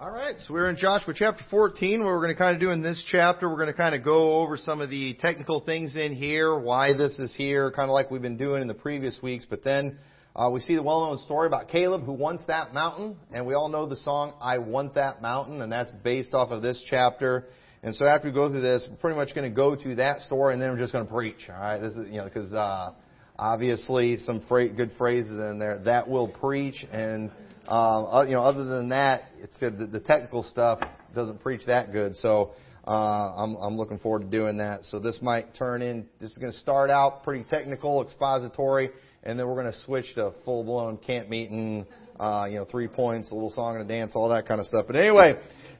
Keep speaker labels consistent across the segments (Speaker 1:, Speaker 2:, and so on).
Speaker 1: All right, so we're in Joshua chapter 14. What we're going to kind of do in this chapter, we're going to kind of go over some of the technical things in here, why this is here, kind of like we've been doing in the previous weeks. But then uh, we see the well-known story about Caleb who wants that mountain, and we all know the song "I Want That Mountain," and that's based off of this chapter. And so after we go through this, we're pretty much going to go to that story, and then we're just going to preach. All right, this is you know because uh, obviously some fra- good phrases in there that will preach and uh, you know, other than that, it's the, the technical stuff doesn't preach that good. So uh, I'm, I'm looking forward to doing that. So this might turn in. This is going to start out pretty technical, expository, and then we're going to switch to full blown camp meeting. Uh, you know, three points, a little song and a dance, all that kind of stuff. But anyway,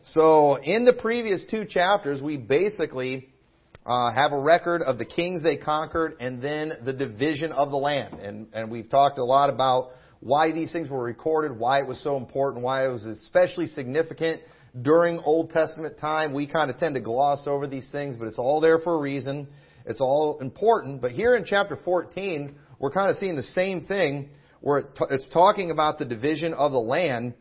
Speaker 1: so in the previous two chapters, we basically uh, have a record of the kings they conquered and then the division of the land. And, and we've talked a lot about why these things were recorded, why it was so important, why it was especially significant during Old Testament time. We kind of tend to gloss over these things, but it's all there for a reason. It's all important. But here in chapter 14, we're kind of seeing the same thing where it's talking about the division of the land.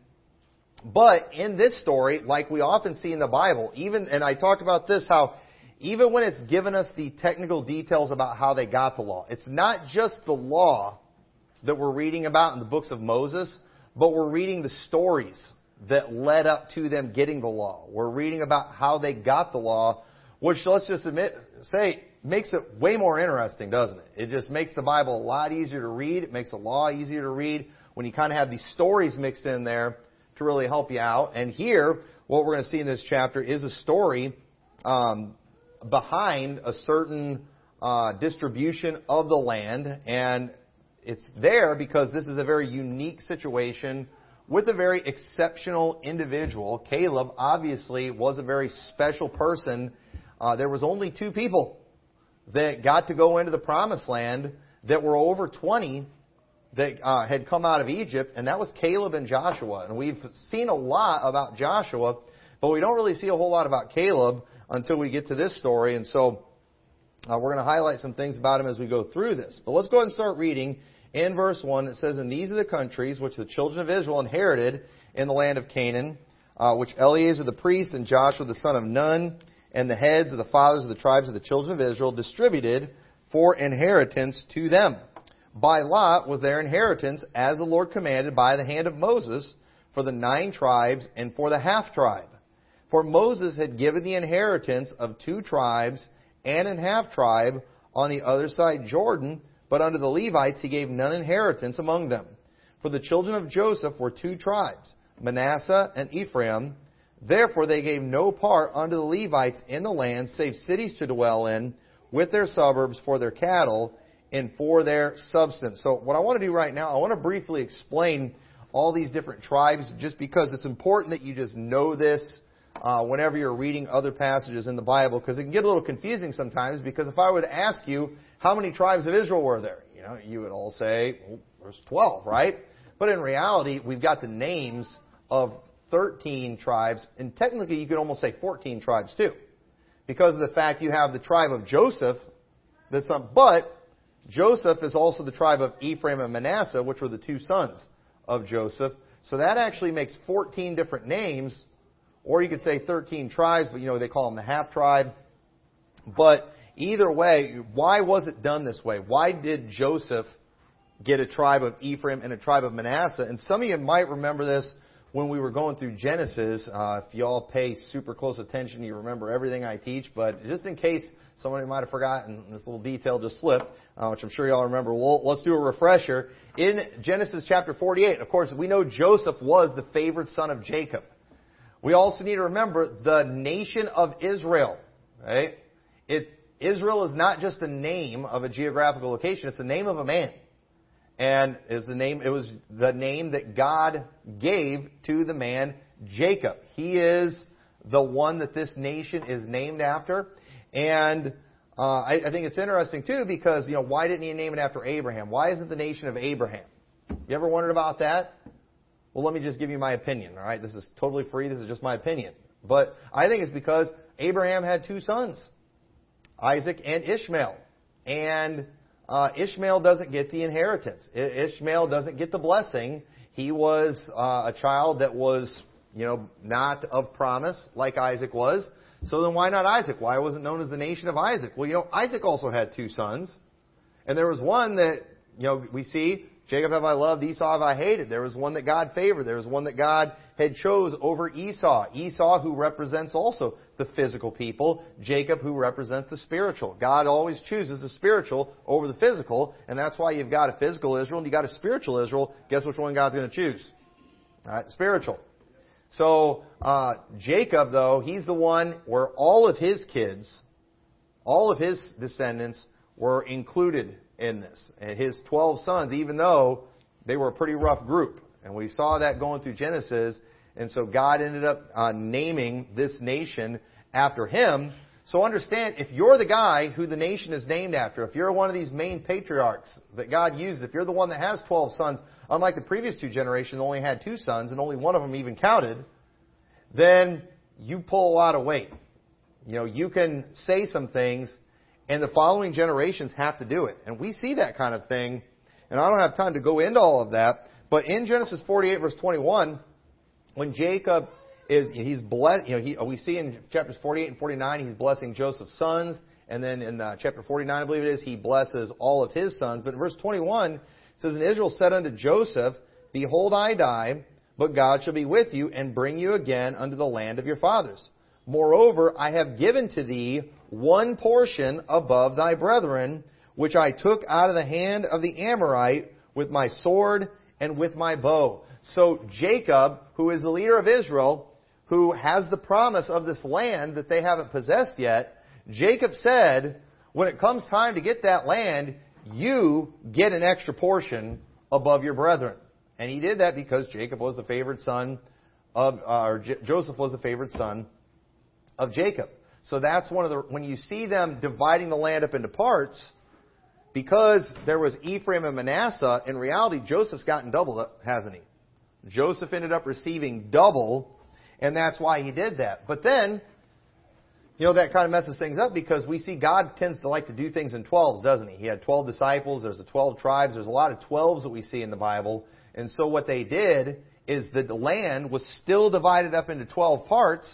Speaker 1: But in this story, like we often see in the Bible, even, and I talked about this, how even when it's given us the technical details about how they got the law, it's not just the law that we're reading about in the books of Moses, but we're reading the stories that led up to them getting the law. We're reading about how they got the law, which let's just admit, say, makes it way more interesting, doesn't it? It just makes the Bible a lot easier to read. It makes the law easier to read when you kind of have these stories mixed in there to really help you out. And here, what we're going to see in this chapter is a story um, behind a certain uh, distribution of the land, and it's there because this is a very unique situation with a very exceptional individual. Caleb obviously was a very special person. Uh, there was only two people that got to go into the promised land that were over 20 that uh, had come out of Egypt, and that was Caleb and Joshua. And we've seen a lot about Joshua, but we don't really see a whole lot about Caleb until we get to this story. And so uh, we're going to highlight some things about him as we go through this. But let's go ahead and start reading in verse 1, it says, And these are the countries which the children of Israel inherited in the land of Canaan, uh, which Eleazar the priest and Joshua the son of Nun and the heads of the fathers of the tribes of the children of Israel distributed for inheritance to them. By lot was their inheritance, as the Lord commanded by the hand of Moses, for the nine tribes and for the half tribe. For Moses had given the inheritance of two tribes and an half tribe on the other side Jordan but unto the Levites he gave none inheritance among them. For the children of Joseph were two tribes, Manasseh and Ephraim. Therefore they gave no part unto the Levites in the land, save cities to dwell in, with their suburbs for their cattle and for their substance. So what I want to do right now, I want to briefly explain all these different tribes, just because it's important that you just know this uh, whenever you're reading other passages in the Bible, because it can get a little confusing sometimes. Because if I would ask you, how many tribes of Israel were there? You know, you would all say, well, there's 12, right? But in reality, we've got the names of 13 tribes, and technically you could almost say 14 tribes too. Because of the fact you have the tribe of Joseph, that's not, but Joseph is also the tribe of Ephraim and Manasseh, which were the two sons of Joseph. So that actually makes 14 different names, or you could say 13 tribes, but you know, they call them the half tribe. But Either way, why was it done this way? Why did Joseph get a tribe of Ephraim and a tribe of Manasseh? And some of you might remember this when we were going through Genesis. Uh, if y'all pay super close attention, you remember everything I teach. But just in case somebody might have forgotten, this little detail just slipped, uh, which I'm sure y'all remember. Well, let's do a refresher. In Genesis chapter 48, of course, we know Joseph was the favored son of Jacob. We also need to remember the nation of Israel. Right? It Israel is not just the name of a geographical location, it's the name of a man. And is the name it was the name that God gave to the man Jacob. He is the one that this nation is named after. And uh, I, I think it's interesting too because you know why didn't he name it after Abraham? Why isn't the nation of Abraham? You ever wondered about that? Well, let me just give you my opinion. All right, this is totally free. This is just my opinion. But I think it's because Abraham had two sons. Isaac and Ishmael. And uh, Ishmael doesn't get the inheritance. Ishmael doesn't get the blessing. He was uh, a child that was you know, not of promise like Isaac was. So then why not Isaac? Why wasn't known as the nation of Isaac? Well, you know, Isaac also had two sons. And there was one that, you know, we see, Jacob have I loved, Esau have I hated. There was one that God favored. There was one that God had chose over Esau. Esau who represents also the physical people. Jacob who represents the spiritual. God always chooses the spiritual over the physical. And that's why you've got a physical Israel and you've got a spiritual Israel. Guess which one God's going to choose? Alright, spiritual. So, uh, Jacob, though, he's the one where all of his kids, all of his descendants were included in this. And his 12 sons, even though they were a pretty rough group. And we saw that going through Genesis. And so God ended up uh, naming this nation after him. So understand, if you're the guy who the nation is named after, if you're one of these main patriarchs that God uses, if you're the one that has 12 sons, unlike the previous two generations only had two sons and only one of them even counted, then you pull a lot of weight. You know, you can say some things and the following generations have to do it. And we see that kind of thing. And I don't have time to go into all of that. But in Genesis 48 verse 21, when Jacob is, he's blessed, you know, he, we see in chapters 48 and 49, he's blessing Joseph's sons. And then in uh, chapter 49, I believe it is, he blesses all of his sons. But in verse 21, it says, And Israel said unto Joseph, Behold, I die, but God shall be with you and bring you again unto the land of your fathers. Moreover, I have given to thee one portion above thy brethren, which I took out of the hand of the Amorite with my sword and with my bow. So Jacob, who is the leader of Israel, who has the promise of this land that they haven't possessed yet, Jacob said, when it comes time to get that land, you get an extra portion above your brethren. And he did that because Jacob was the favored son of, uh, or J- Joseph was the favored son of Jacob. So that's one of the, when you see them dividing the land up into parts, because there was Ephraim and Manasseh, in reality, Joseph's gotten double, hasn't he? Joseph ended up receiving double, and that's why he did that. But then, you know, that kind of messes things up because we see God tends to like to do things in 12s, doesn't he? He had 12 disciples, there's the 12 tribes, there's a lot of 12s that we see in the Bible. And so what they did is that the land was still divided up into 12 parts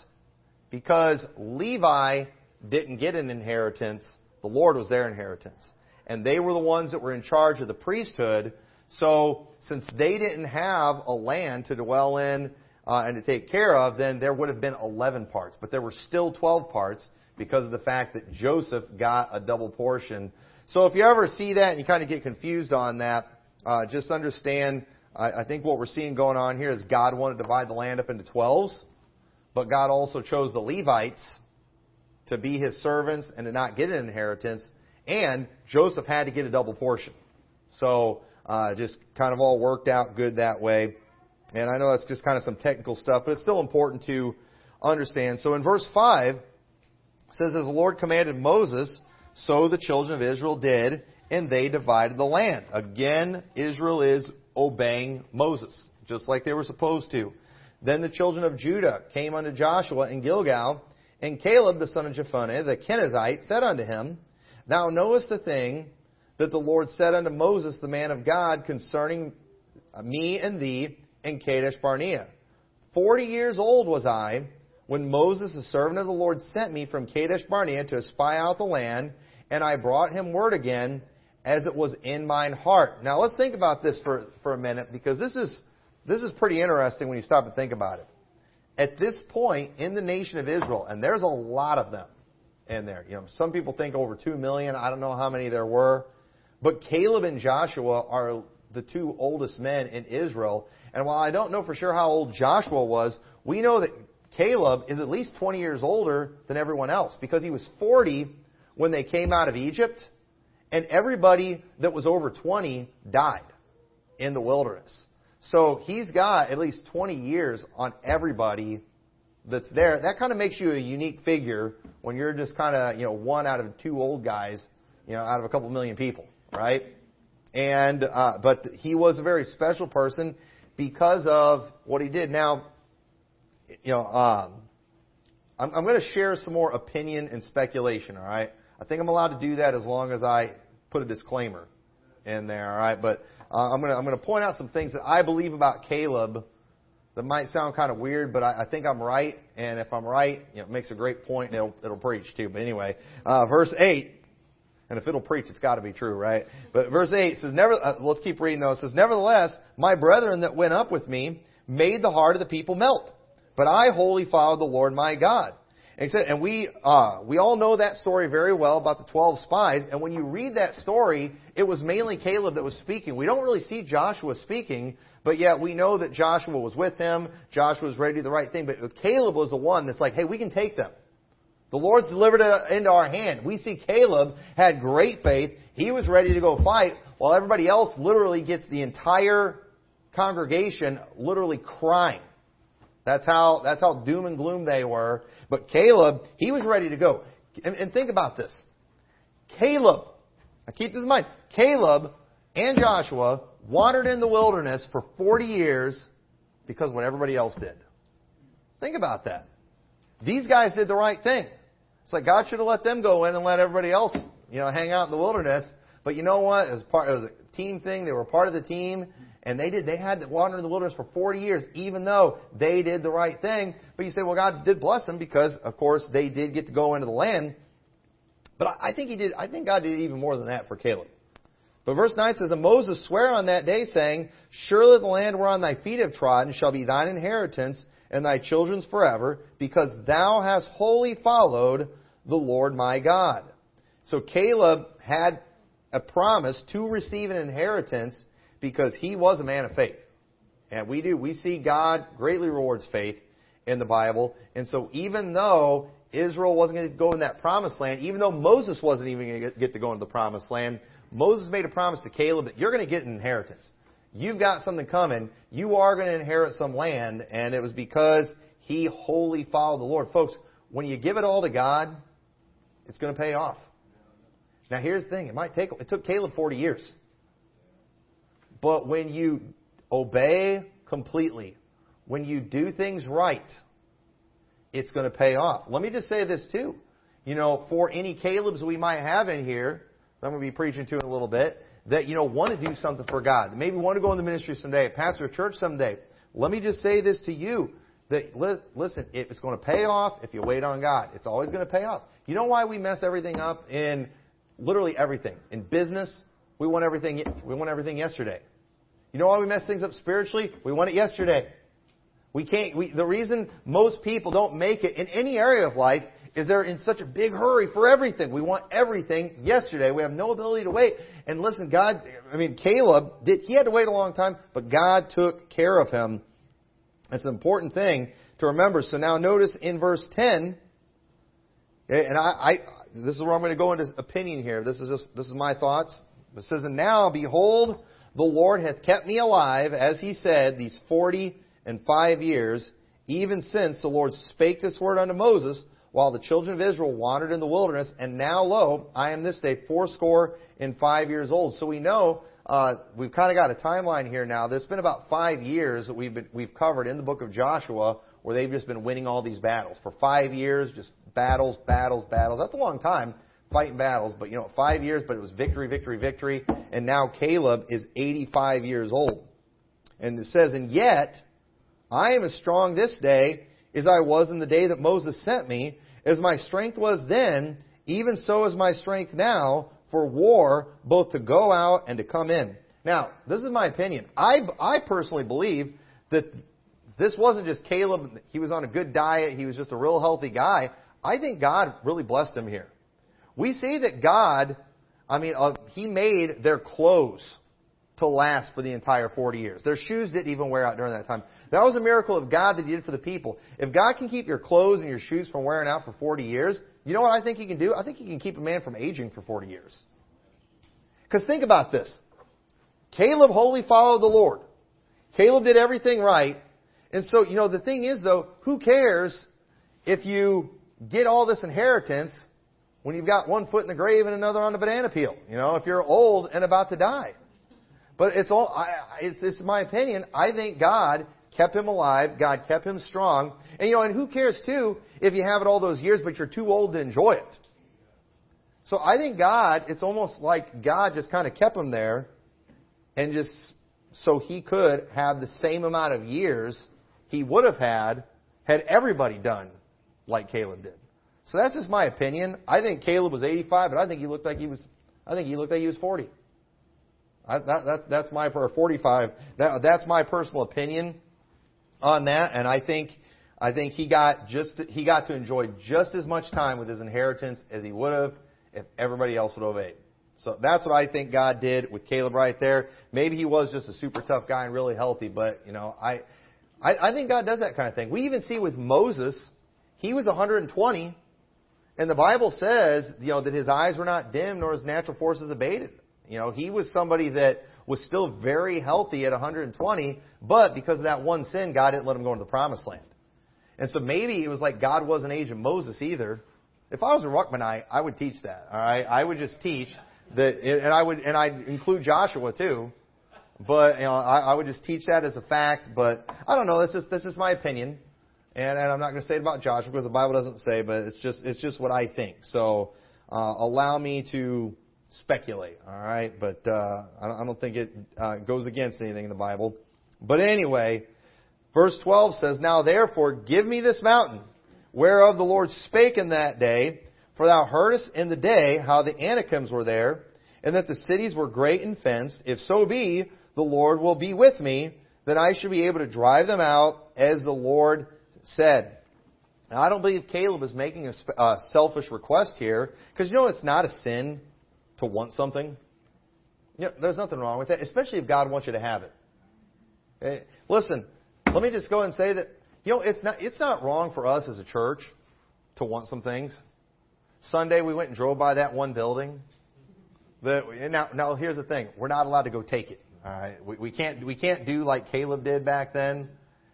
Speaker 1: because Levi didn't get an inheritance. The Lord was their inheritance. And they were the ones that were in charge of the priesthood. So since they didn't have a land to dwell in uh, and to take care of, then there would have been 11 parts. But there were still 12 parts because of the fact that Joseph got a double portion. So if you ever see that and you kind of get confused on that, uh, just understand, I, I think what we're seeing going on here is God wanted to divide the land up into 12s, but God also chose the Levites to be his servants and to not get an inheritance, and Joseph had to get a double portion. So, uh, just kind of all worked out good that way. And I know that's just kind of some technical stuff, but it's still important to understand. So in verse 5, it says, As the Lord commanded Moses, so the children of Israel did, and they divided the land. Again, Israel is obeying Moses, just like they were supposed to. Then the children of Judah came unto Joshua in Gilgal, and Caleb the son of Jephunneh, the Kenizzite, said unto him, Thou knowest the thing that the Lord said unto Moses, the man of God, concerning me and thee in Kadesh Barnea. Forty years old was I when Moses, the servant of the Lord, sent me from Kadesh Barnea to spy out the land, and I brought him word again as it was in mine heart. Now let's think about this for, for a minute because this is, this is pretty interesting when you stop and think about it. At this point in the nation of Israel, and there's a lot of them in there. You know, some people think over two million. I don't know how many there were. But Caleb and Joshua are the two oldest men in Israel. And while I don't know for sure how old Joshua was, we know that Caleb is at least 20 years older than everyone else because he was 40 when they came out of Egypt, and everybody that was over 20 died in the wilderness. So he's got at least 20 years on everybody that's there. That kind of makes you a unique figure when you're just kind of, you know, one out of two old guys, you know, out of a couple million people, right? And, uh, but he was a very special person because of what he did. Now, you know, um, I'm, I'm going to share some more opinion and speculation, all right? I think I'm allowed to do that as long as I put a disclaimer in there, all right? But uh, I'm going to point out some things that I believe about Caleb that might sound kind of weird, but I, I think I'm right. And if I'm right, you know, it makes a great point and it'll, it'll preach too. But anyway, uh, verse 8, and if it'll preach, it's got to be true, right? But verse 8 says, Never, uh, let's keep reading though. It says, Nevertheless, my brethren that went up with me made the heart of the people melt. But I wholly followed the Lord my God. And, we, uh, we all know that story very well about the 12 spies. And when you read that story, it was mainly Caleb that was speaking. We don't really see Joshua speaking, but yet we know that Joshua was with him. Joshua was ready to do the right thing. But Caleb was the one that's like, hey, we can take them. The Lord's delivered it into our hand. We see Caleb had great faith. He was ready to go fight while everybody else literally gets the entire congregation literally crying. That's how, that's how doom and gloom they were. But Caleb, he was ready to go. And, and think about this. Caleb, now keep this in mind, Caleb and Joshua wandered in the wilderness for 40 years because what everybody else did. Think about that. These guys did the right thing. It's like God should have let them go in and let everybody else, you know, hang out in the wilderness. But you know what? It was part. It was a team thing. They were part of the team, and they did. They had to wander in the wilderness for 40 years, even though they did the right thing. But you say, well, God did bless them because, of course, they did get to go into the land. But I think He did. I think God did even more than that for Caleb. But verse 9 says, And Moses sware on that day, saying, Surely the land whereon thy feet have trodden shall be thine inheritance, and thy children's forever, because thou hast wholly followed the Lord my God. So Caleb had a promise to receive an inheritance because he was a man of faith. And we do. We see God greatly rewards faith in the Bible. And so even though Israel wasn't going to go in that promised land, even though Moses wasn't even going to get to go into the promised land, Moses made a promise to Caleb that you're going to get an inheritance. You've got something coming. You are going to inherit some land. And it was because he wholly followed the Lord. Folks, when you give it all to God, it's going to pay off. Now here's the thing. It might take, it took Caleb 40 years. But when you obey completely, when you do things right, it's going to pay off. Let me just say this too. You know, for any Calebs we might have in here, I'm going to be preaching to in a little bit, that, you know, want to do something for God. Maybe want to go in the ministry someday, pastor a church someday. Let me just say this to you. That, listen, it's going to pay off if you wait on God. It's always going to pay off. You know why we mess everything up in literally everything? In business, we want everything, we want everything yesterday. You know why we mess things up spiritually? We want it yesterday. We can't, we, the reason most people don't make it in any area of life is they're in such a big hurry for everything. We want everything yesterday. We have no ability to wait. And listen, God, I mean, Caleb did, he had to wait a long time, but God took care of him. That's an important thing to remember. So now notice in verse 10, eh, and I, I this is where I'm going to go into opinion here. This is just, this is my thoughts. It says, And now, behold, the Lord hath kept me alive, as he said, these forty and five years, even since the Lord spake this word unto Moses, while the children of Israel wandered in the wilderness, and now lo, I am this day fourscore and five years old. So we know uh, we've kind of got a timeline here now. There's been about five years that we've been, we've covered in the book of Joshua where they've just been winning all these battles for five years, just battles, battles, battles. That's a long time fighting battles, but you know, five years, but it was victory, victory, victory. And now Caleb is 85 years old. And it says, and yet I am as strong this day as I was in the day that Moses sent me, as my strength was then, even so is my strength now for war, both to go out and to come in. Now, this is my opinion. I, I personally believe that this wasn't just Caleb. He was on a good diet. He was just a real healthy guy. I think God really blessed him here. We see that God, I mean, uh, He made their clothes to last for the entire 40 years. Their shoes didn't even wear out during that time. That was a miracle of God that He did for the people. If God can keep your clothes and your shoes from wearing out for 40 years, you know what I think He can do? I think He can keep a man from aging for 40 years. Because think about this. Caleb wholly followed the Lord. Caleb did everything right. And so, you know, the thing is though, who cares if you get all this inheritance when you've got one foot in the grave and another on the banana peel? You know, if you're old and about to die. But it's all, I, it's, it's my opinion. I think God kept him alive. God kept him strong. And you know, and who cares too if you have it all those years, but you're too old to enjoy it. So I think God, it's almost like God just kind of kept him there and just so he could have the same amount of years he would have had had everybody done like Caleb did. So that's just my opinion. I think Caleb was 85, but I think he looked like he was. I think he looked like he was 40. I, that, that's that's my or 45. That, that's my personal opinion on that, and I think I think he got just he got to enjoy just as much time with his inheritance as he would have if everybody else would obey. So that's what I think God did with Caleb right there. Maybe he was just a super tough guy and really healthy, but you know I I, I think God does that kind of thing. We even see with Moses, he was 120, and the Bible says, you know, that his eyes were not dim nor his natural forces abated. You know, he was somebody that was still very healthy at 120, but because of that one sin, God didn't let him go into the promised land. And so maybe it was like God wasn't aging Moses either. If I was a Ruckmanite, I would teach that. All right, I would just teach that, and I would, and I'd include Joshua too. But you know, I, I would just teach that as a fact. But I don't know. That's just that's just my opinion, and, and I'm not going to say it about Joshua because the Bible doesn't say. But it's just it's just what I think. So uh, allow me to speculate. All right, but uh, I don't think it uh, goes against anything in the Bible. But anyway, verse 12 says, "Now therefore give me this mountain, whereof the Lord spake in that day, for thou heardest in the day how the Anakims were there." And that the cities were great and fenced. If so be, the Lord will be with me, then I should be able to drive them out as the Lord said. Now, I don't believe Caleb is making a, a selfish request here, because you know it's not a sin to want something. You know, there's nothing wrong with that, especially if God wants you to have it. Okay? Eh, listen, let me just go and say that you know it's not it's not wrong for us as a church to want some things. Sunday we went and drove by that one building. That now now here's the thing: we're not allowed to go take it. All right, we, we can't we can't do like Caleb did back then,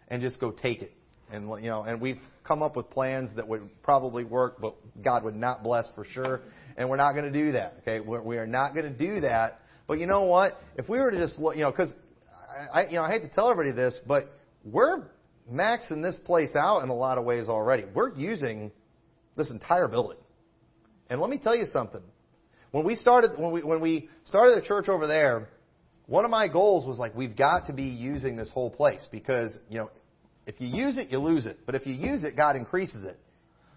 Speaker 1: and just go take it. And you know, and we've come up with plans that would probably work, but God would not bless for sure. And we're not going to do that. Okay, we're, we are not going to do that. But you know what? If we were to just look, you know, because I, you know, I hate to tell everybody this, but we're maxing this place out in a lot of ways already. We're using this entire building. And let me tell you something. When we started, when we when we started the church over there, one of my goals was like, we've got to be using this whole place because, you know, if you use it, you lose it. But if you use it, God increases it.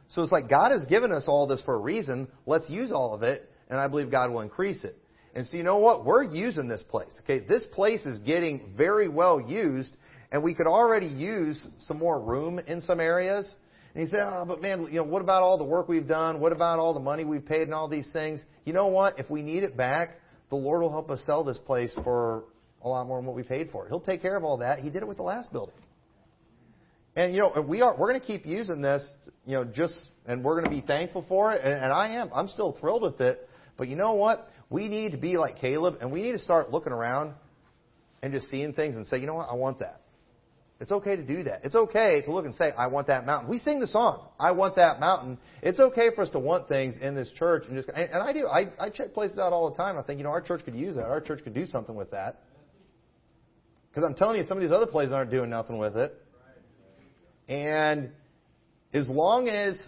Speaker 1: So it's like God has given us all this for a reason. Let's use all of it, and I believe God will increase it. And so you know what? We're using this place. Okay, this place is getting very well used, and we could already use some more room in some areas. And he said, oh, but man, you know, what about all the work we've done? What about all the money we've paid and all these things? You know what? If we need it back, the Lord will help us sell this place for a lot more than what we paid for it. He'll take care of all that. He did it with the last building. And you know, we are we're going to keep using this, you know, just and we're going to be thankful for it. And, and I am. I'm still thrilled with it. But you know what? We need to be like Caleb, and we need to start looking around and just seeing things and say, you know what? I want that. It's okay to do that. It's okay to look and say, I want that mountain. We sing the song, I want that mountain. It's okay for us to want things in this church and just, and I do. I, I check places out all the time. I think, you know, our church could use that. Our church could do something with that. Because I'm telling you, some of these other places aren't doing nothing with it. And as long as,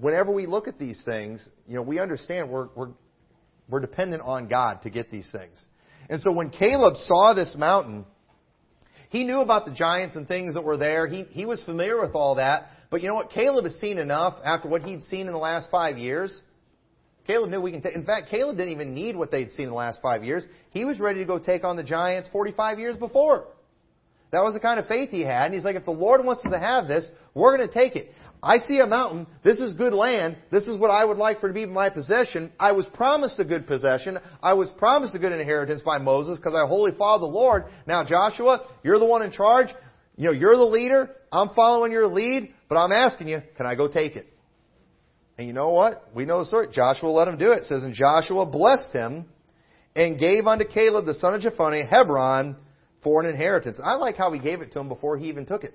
Speaker 1: whenever we look at these things, you know, we understand we're, we're, we're dependent on God to get these things. And so when Caleb saw this mountain, he knew about the giants and things that were there. He, he was familiar with all that. But you know what? Caleb has seen enough after what he'd seen in the last five years. Caleb knew we can take, in fact, Caleb didn't even need what they'd seen in the last five years. He was ready to go take on the giants 45 years before. That was the kind of faith he had. And he's like, if the Lord wants us to have this, we're going to take it. I see a mountain. This is good land. This is what I would like for to be my possession. I was promised a good possession. I was promised a good inheritance by Moses because I wholly followed the Lord. Now, Joshua, you're the one in charge. You know, you're the leader. I'm following your lead, but I'm asking you, can I go take it? And you know what? We know the story. Joshua let him do it. It says, and Joshua blessed him and gave unto Caleb the son of Jephunneh Hebron for an inheritance. I like how he gave it to him before he even took it.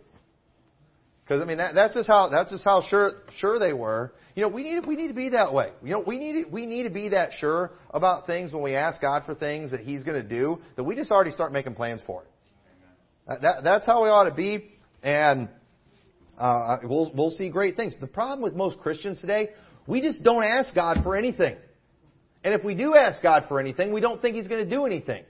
Speaker 1: Because I mean that, that's just how that's just how sure sure they were. You know, we need we need to be that way. You know, we need we need to be that sure about things when we ask God for things that He's going to do that we just already start making plans for it. That, that, that's how we ought to be, and uh, we'll we'll see great things. The problem with most Christians today, we just don't ask God for anything, and if we do ask God for anything, we don't think He's going to do anything.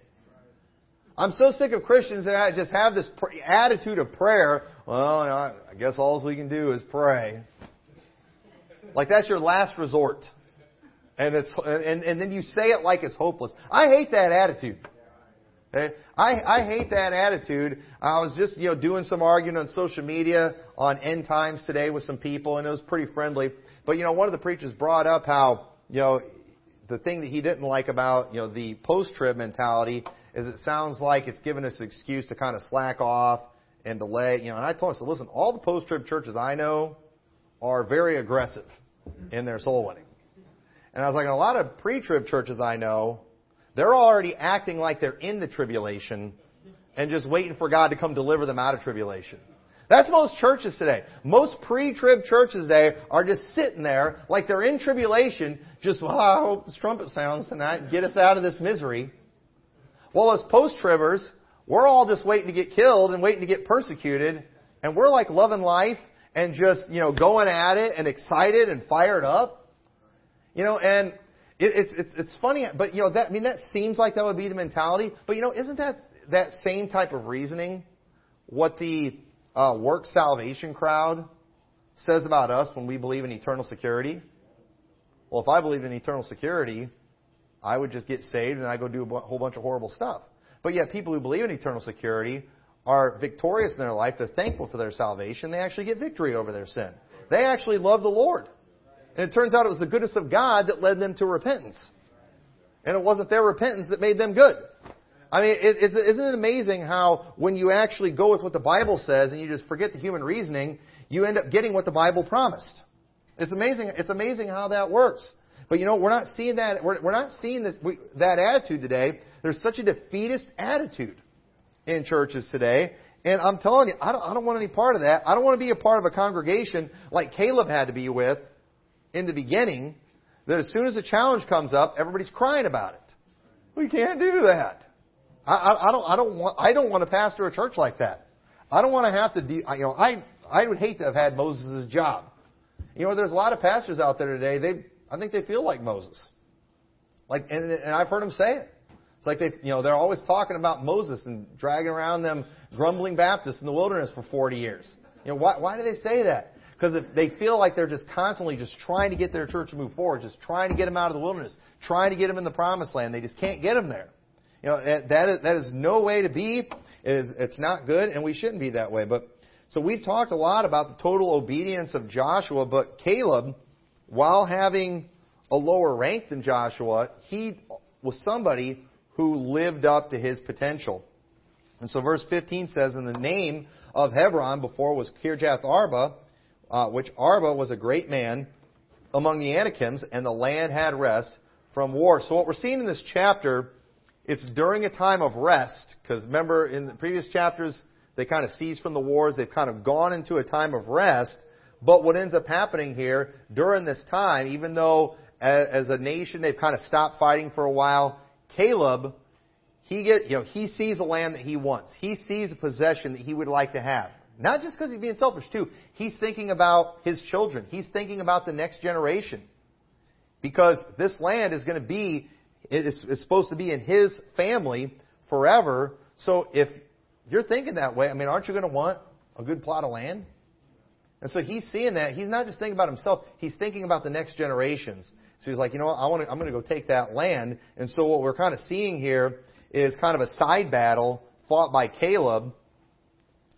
Speaker 1: I'm so sick of Christians that just have this attitude of prayer well, I guess all we can do is pray. Like that's your last resort. And it's and, and then you say it like it's hopeless. I hate that attitude. Okay? I, I hate that attitude. I was just, you know, doing some arguing on social media on end times today with some people and it was pretty friendly. But you know, one of the preachers brought up how, you know, the thing that he didn't like about, you know, the post-trib mentality is it sounds like it's giving us an excuse to kind of slack off and delay. You know, and I told him, I said, listen, all the post-trib churches I know are very aggressive in their soul winning. And I was like, a lot of pre-trib churches I know, they're already acting like they're in the tribulation and just waiting for God to come deliver them out of tribulation. That's most churches today. Most pre-trib churches today are just sitting there like they're in tribulation, just, well, I hope this trumpet sounds tonight, and get us out of this misery. Well, as post-tribbers, we're all just waiting to get killed and waiting to get persecuted, and we're like loving life and just, you know, going at it and excited and fired up. You know, and it, it's, it's, it's funny, but you know, that, I mean, that seems like that would be the mentality, but you know, isn't that, that same type of reasoning what the uh, work salvation crowd says about us when we believe in eternal security? Well, if I believe in eternal security, I would just get saved and I go do a whole bunch of horrible stuff. But yet, people who believe in eternal security are victorious in their life. They're thankful for their salvation. They actually get victory over their sin. They actually love the Lord. And it turns out it was the goodness of God that led them to repentance. And it wasn't their repentance that made them good. I mean, it, it's, isn't it amazing how when you actually go with what the Bible says and you just forget the human reasoning, you end up getting what the Bible promised. It's amazing. It's amazing how that works. But you know, we're not seeing that. We're, we're not seeing this we, that attitude today. There's such a defeatist attitude in churches today. And I'm telling you, I don't, I don't want any part of that. I don't want to be a part of a congregation like Caleb had to be with in the beginning. That as soon as a challenge comes up, everybody's crying about it. We can't do that. I, I, I don't. I don't want. I don't want to pastor a church like that. I don't want to have to. De, you know, I I would hate to have had Moses' job. You know, there's a lot of pastors out there today. They I think they feel like Moses. Like, and, and I've heard them say it. It's like they, you know, they're always talking about Moses and dragging around them grumbling Baptists in the wilderness for 40 years. You know, why, why do they say that? Because they feel like they're just constantly just trying to get their church to move forward, just trying to get them out of the wilderness, trying to get them in the promised land. They just can't get them there. You know, that is, that is no way to be. It is, it's not good, and we shouldn't be that way. But, so we've talked a lot about the total obedience of Joshua, but Caleb, while having a lower rank than Joshua, he was somebody who lived up to his potential. And so verse 15 says, And the name of Hebron before was Kirjath Arba, uh, which Arba was a great man among the Anakims, and the land had rest from war. So what we're seeing in this chapter, it's during a time of rest, because remember in the previous chapters, they kind of ceased from the wars, they've kind of gone into a time of rest. But what ends up happening here during this time, even though as a nation they've kind of stopped fighting for a while, Caleb, he get you know he sees a land that he wants. He sees a possession that he would like to have. Not just because he's being selfish too. He's thinking about his children. He's thinking about the next generation. Because this land is going to be, it's, it's supposed to be in his family forever. So if you're thinking that way, I mean, aren't you going to want a good plot of land? And so he's seeing that. He's not just thinking about himself. He's thinking about the next generations. So he's like, you know what? I want to, I'm going to go take that land. And so what we're kind of seeing here is kind of a side battle fought by Caleb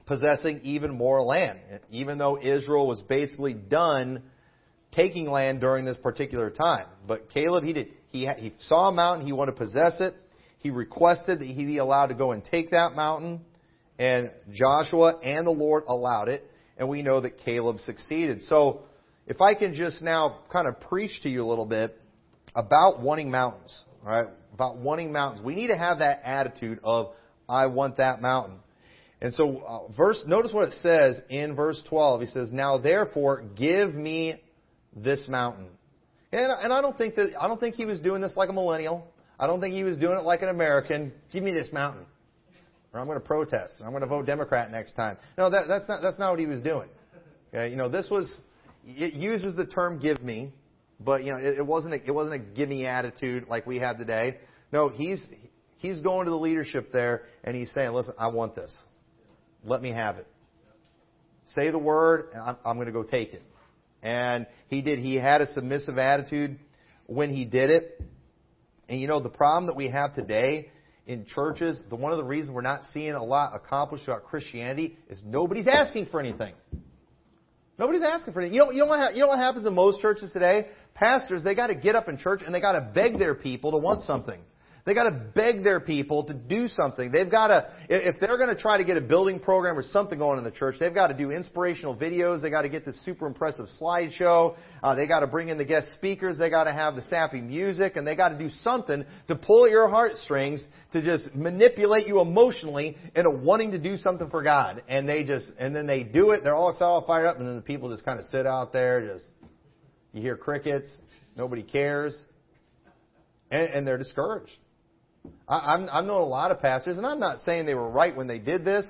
Speaker 1: possessing even more land. Even though Israel was basically done taking land during this particular time. But Caleb, he did, he, he saw a mountain. He wanted to possess it. He requested that he be allowed to go and take that mountain. And Joshua and the Lord allowed it and we know that Caleb succeeded. So, if I can just now kind of preach to you a little bit about wanting mountains, all right? About wanting mountains. We need to have that attitude of, I want that mountain. And so, uh, verse, notice what it says in verse 12. He says, Now therefore, give me this mountain. And, and I don't think that, I don't think he was doing this like a millennial. I don't think he was doing it like an American. Give me this mountain or I'm going to protest, or I'm going to vote Democrat next time. No, that, that's not that's not what he was doing. Okay, you know, this was it uses the term "give me," but you know, it, it wasn't a, it wasn't a "give me" attitude like we have today. No, he's he's going to the leadership there and he's saying, "Listen, I want this. Let me have it." say the word, and I'm, I'm going to go take it. And he did. He had a submissive attitude when he did it. And you know, the problem that we have today in churches, the one of the reasons we're not seeing a lot accomplished about Christianity is nobody's asking for anything. Nobody's asking for anything. You know, you know what, you know what happens in most churches today? Pastors, they got to get up in church and they got to beg their people to want something. They got to beg their people to do something. They've got to, if they're going to try to get a building program or something going in the church, they've got to do inspirational videos. They got to get this super impressive slideshow. Uh, they got to bring in the guest speakers. They got to have the sappy music, and they got to do something to pull at your heartstrings to just manipulate you emotionally into wanting to do something for God. And they just, and then they do it. They're all excited, all fired up, and then the people just kind of sit out there, just you hear crickets. Nobody cares, and, and they're discouraged. I, I'm, I've known a lot of pastors, and I'm not saying they were right when they did this.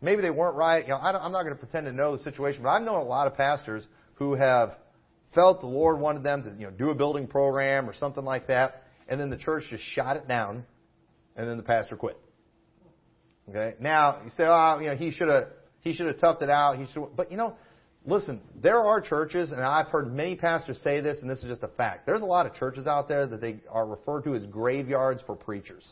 Speaker 1: Maybe they weren't right. You know, I don't, I'm not going to pretend to know the situation, but I've known a lot of pastors who have felt the Lord wanted them to, you know, do a building program or something like that, and then the church just shot it down, and then the pastor quit. Okay. Now you say, oh, you know, he should have he should have toughed it out. He should, but you know, listen, there are churches, and I've heard many pastors say this, and this is just a fact. There's a lot of churches out there that they are referred to as graveyards for preachers,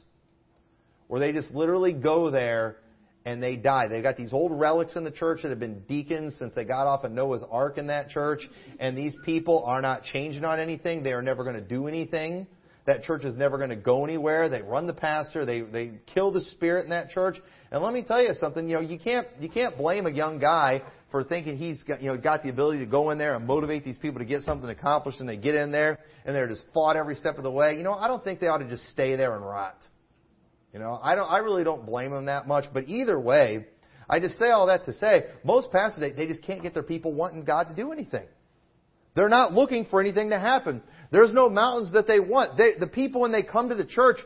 Speaker 1: where they just literally go there and they die. They've got these old relics in the church that have been deacons since they got off of Noah's Ark in that church, and these people are not changing on anything. They are never going to do anything. That church is never going to go anywhere. They run the pastor. They they kill the spirit in that church. And let me tell you something. You know, you can't you can't blame a young guy for thinking he's got, you know, got the ability to go in there and motivate these people to get something accomplished and they get in there and they're just fought every step of the way. You know, I don't think they ought to just stay there and rot. You know, I don't, I really don't blame them that much, but either way, I just say all that to say, most pastors, they, they just can't get their people wanting God to do anything. They're not looking for anything to happen. There's no mountains that they want. They, the people, when they come to the church,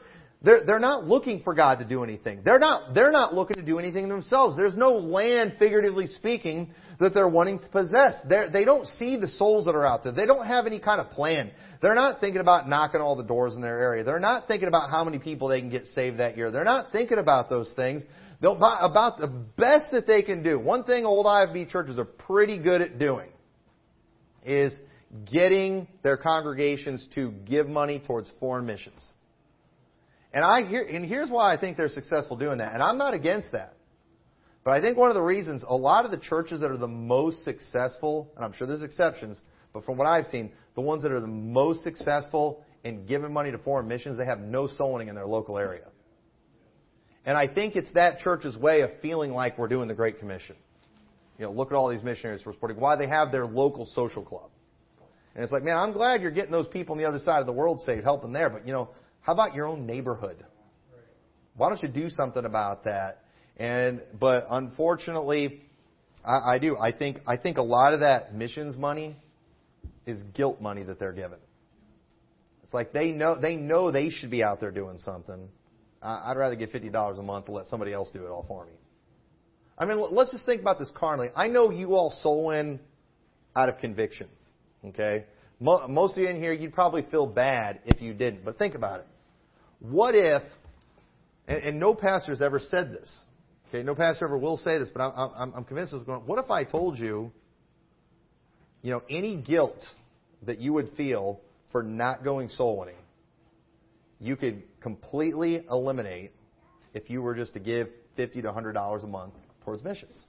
Speaker 1: they're, they're not looking for God to do anything. They're not, they're not looking to do anything themselves. There's no land, figuratively speaking, that they're wanting to possess. They're, they don't see the souls that are out there. They don't have any kind of plan. They're not thinking about knocking all the doors in their area. They're not thinking about how many people they can get saved that year. They're not thinking about those things. They'll, about the best that they can do. One thing old IFB churches are pretty good at doing is getting their congregations to give money towards foreign missions. And I hear, and here's why I think they're successful doing that. And I'm not against that. But I think one of the reasons a lot of the churches that are the most successful, and I'm sure there's exceptions, but from what I've seen, the ones that are the most successful in giving money to foreign missions, they have no soul winning in their local area. And I think it's that church's way of feeling like we're doing the Great Commission. You know, look at all these missionaries we're supporting. Why they have their local social club. And it's like, man, I'm glad you're getting those people on the other side of the world saved, helping there. But, you know, how about your own neighborhood? Why don't you do something about that? And but unfortunately, I, I do. I think I think a lot of that missions money is guilt money that they're given. It's like they know they know they should be out there doing something. I'd rather get fifty dollars a month to let somebody else do it all for me. I mean, let's just think about this carnally. I know you all soul in out of conviction. Okay? Most of you in here, you'd probably feel bad if you didn't. But think about it. What if, and, and no pastor has ever said this. Okay, no pastor ever will say this, but I'm, I'm, I'm convinced it's going. What if I told you, you know, any guilt that you would feel for not going soul winning, you could completely eliminate if you were just to give fifty to hundred dollars a month towards missions.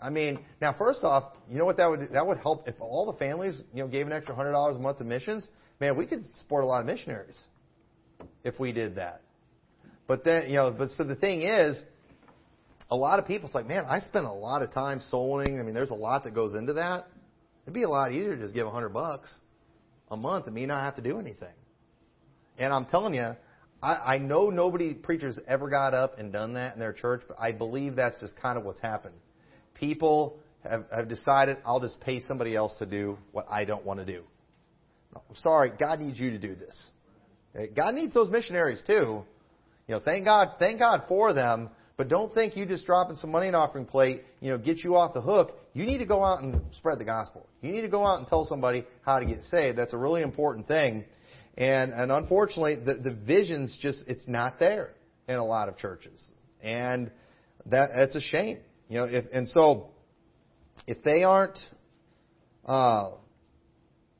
Speaker 1: I mean, now first off, you know what that would that would help if all the families you know gave an extra hundred dollars a month to missions. Man, we could support a lot of missionaries if we did that. But then you know, but so the thing is, a lot of people's like, man, I spend a lot of time souling. I mean, there's a lot that goes into that. It'd be a lot easier to just give a hundred bucks a month and me not have to do anything. And I'm telling you, I, I know nobody preachers ever got up and done that in their church, but I believe that's just kind of what's happened people have, have decided I'll just pay somebody else to do what I don't want to do. I'm sorry, God needs you to do this. Okay? God needs those missionaries too. You know, thank God, thank God for them. But don't think you just dropping some money in offering plate, you know, get you off the hook. You need to go out and spread the gospel. You need to go out and tell somebody how to get saved. That's a really important thing. And and unfortunately, the the vision's just it's not there in a lot of churches, and that that's a shame. You know, if, and so if they aren't, uh,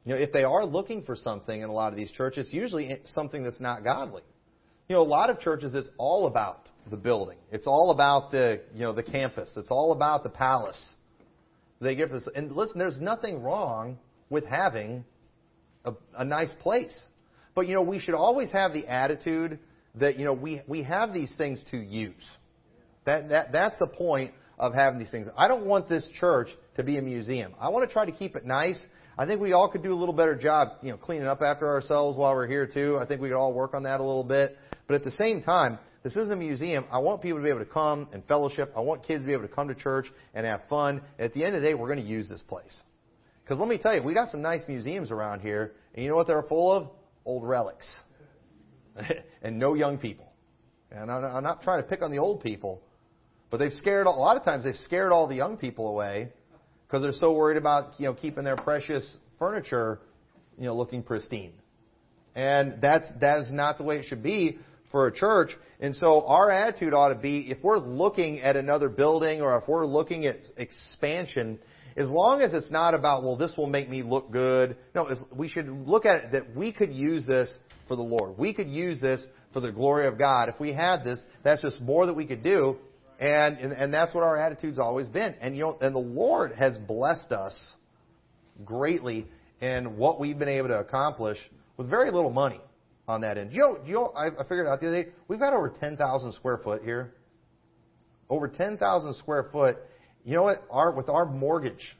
Speaker 1: you know, if they are looking for something in a lot of these churches, usually something that's not godly. You know, a lot of churches, it's all about the building. It's all about the, you know, the campus. It's all about the palace. They give this, and listen, there's nothing wrong with having a, a nice place. But, you know, we should always have the attitude that, you know, we, we have these things to use. That, that, that's the point of having these things. I don't want this church to be a museum. I want to try to keep it nice. I think we all could do a little better job, you know, cleaning up after ourselves while we're here too. I think we could all work on that a little bit. But at the same time, this isn't a museum. I want people to be able to come and fellowship. I want kids to be able to come to church and have fun. At the end of the day, we're going to use this place. Because let me tell you, we got some nice museums around here, and you know what they're full of? Old relics. and no young people. And I'm not trying to pick on the old people, but they've scared a lot of times they've scared all the young people away because they're so worried about you know keeping their precious furniture you know looking pristine. And that's that is not the way it should be for a church. And so our attitude ought to be if we're looking at another building or if we're looking at expansion, as long as it's not about, well, this will make me look good. No, we should look at it that we could use this for the Lord. We could use this for the glory of God. If we had this, that's just more that we could do. And, and, and that's what our attitude's always been. And you know, and the Lord has blessed us greatly in what we've been able to accomplish with very little money on that end. You know, you know I, figured out the other day, we've got over 10,000 square foot here. Over 10,000 square foot. You know what? Our, with our mortgage,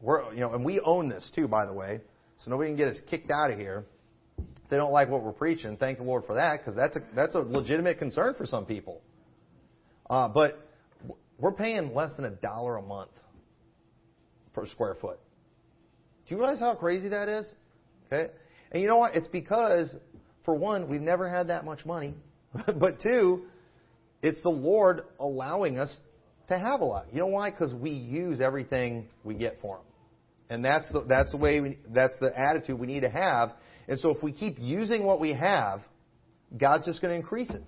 Speaker 1: we're, you know, and we own this too, by the way, so nobody can get us kicked out of here. If they don't like what we're preaching, thank the Lord for that, because that's a, that's a legitimate concern for some people. Uh, but we're paying less than a dollar a month per square foot. Do you realize how crazy that is? Okay? And you know what? It's because, for one, we've never had that much money. but two, it's the Lord allowing us to have a lot. You know why? Because we use everything we get for Him. And that's the, that's the way, we, that's the attitude we need to have. And so if we keep using what we have, God's just going to increase it.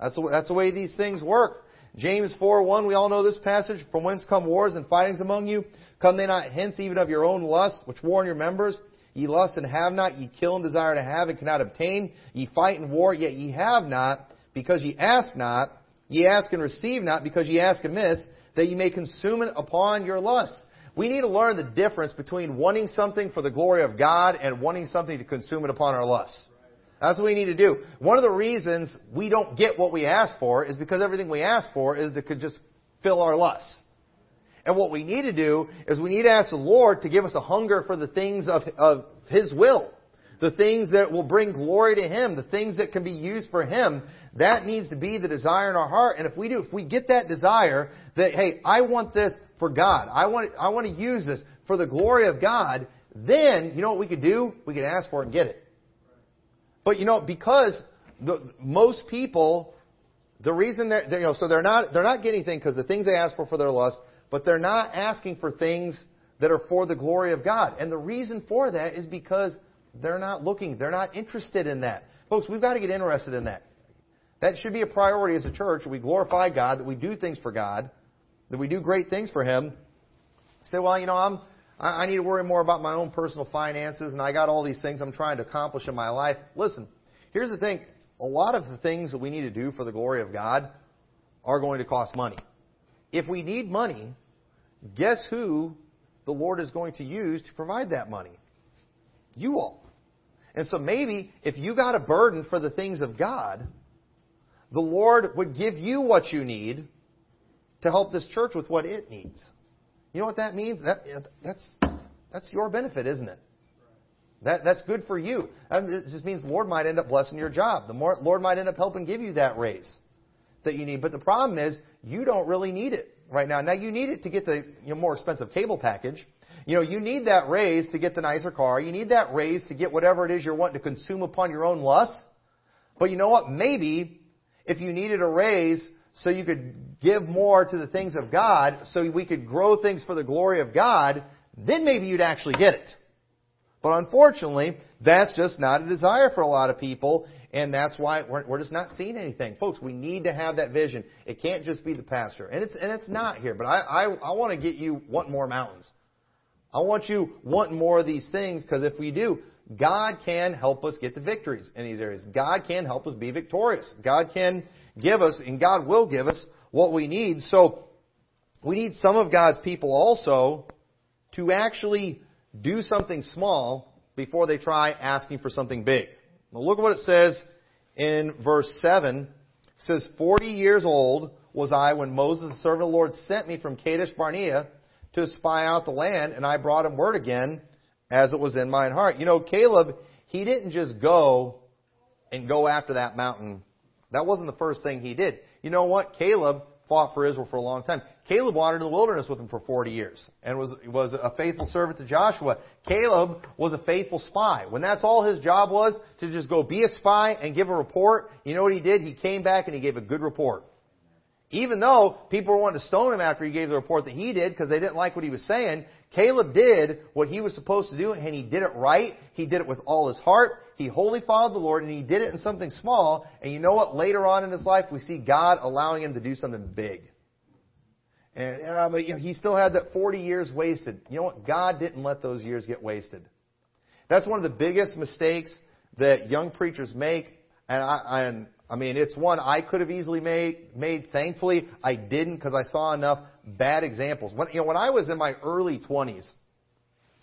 Speaker 1: That's the, that's the way these things work. James 4 1, we all know this passage. From whence come wars and fightings among you? Come they not hence even of your own lust, which war in your members? Ye lust and have not, ye kill and desire to have and cannot obtain. Ye fight and war, yet ye have not, because ye ask not. Ye ask and receive not, because ye ask amiss, that ye may consume it upon your lust. We need to learn the difference between wanting something for the glory of God and wanting something to consume it upon our lusts. That's what we need to do. One of the reasons we don't get what we ask for is because everything we ask for is to just fill our lusts. And what we need to do is we need to ask the Lord to give us a hunger for the things of, of His will. The things that will bring glory to Him, the things that can be used for Him, that needs to be the desire in our heart. And if we do, if we get that desire that, hey, I want this for God, I want, I want to use this for the glory of God, then, you know what we could do? We could ask for it and get it. But you know, because the, most people, the reason they're, you know, so they're not, they're not getting anything because the things they ask for for their lust, but they're not asking for things that are for the glory of God. And the reason for that is because they're not looking, they're not interested in that. Folks, we've got to get interested in that. That should be a priority as a church. We glorify God, that we do things for God, that we do great things for Him. Say, well, you know, I'm, I need to worry more about my own personal finances, and I got all these things I'm trying to accomplish in my life. Listen, here's the thing. A lot of the things that we need to do for the glory of God are going to cost money. If we need money, guess who the Lord is going to use to provide that money? You all. And so maybe if you got a burden for the things of God, the Lord would give you what you need to help this church with what it needs. You know what that means? That, that's, that's your benefit, isn't it? That, that's good for you. It just means the Lord might end up blessing your job. The more, Lord might end up helping give you that raise that you need. But the problem is, you don't really need it right now. Now, you need it to get the you know, more expensive cable package. You know, you need that raise to get the nicer car. You need that raise to get whatever it is you're wanting to consume upon your own lust. But you know what? Maybe if you needed a raise so you could give more to the things of God, so we could grow things for the glory of God, then maybe you'd actually get it. But unfortunately, that's just not a desire for a lot of people, and that's why we're, we're just not seeing anything. Folks, we need to have that vision. It can't just be the pastor. And it's, and it's not here, but I, I, I want to get you wanting more mountains. I want you wanting more of these things, because if we do, God can help us get the victories in these areas. God can help us be victorious. God can give us, and God will give us what we need. So, we need some of God's people also to actually do something small before they try asking for something big. Now look at what it says in verse 7. It says, 40 years old was I when Moses, the servant of the Lord, sent me from Kadesh Barnea to spy out the land, and I brought him word again as it was in mine heart. You know, Caleb, he didn't just go and go after that mountain. That wasn't the first thing he did. You know what? Caleb fought for Israel for a long time. Caleb wandered in the wilderness with him for 40 years and was, was a faithful servant to Joshua. Caleb was a faithful spy. When that's all his job was, to just go be a spy and give a report, you know what he did? He came back and he gave a good report. Even though people were wanting to stone him after he gave the report that he did because they didn't like what he was saying, Caleb did what he was supposed to do and he did it right. He did it with all his heart. He wholly followed the Lord and he did it in something small. And you know what? Later on in his life, we see God allowing him to do something big. And, uh, but you know, he still had that 40 years wasted. You know what? God didn't let those years get wasted. That's one of the biggest mistakes that young preachers make. And I, and I mean, it's one I could have easily made. Made. Thankfully, I didn't because I saw enough bad examples. When you know, when I was in my early 20s,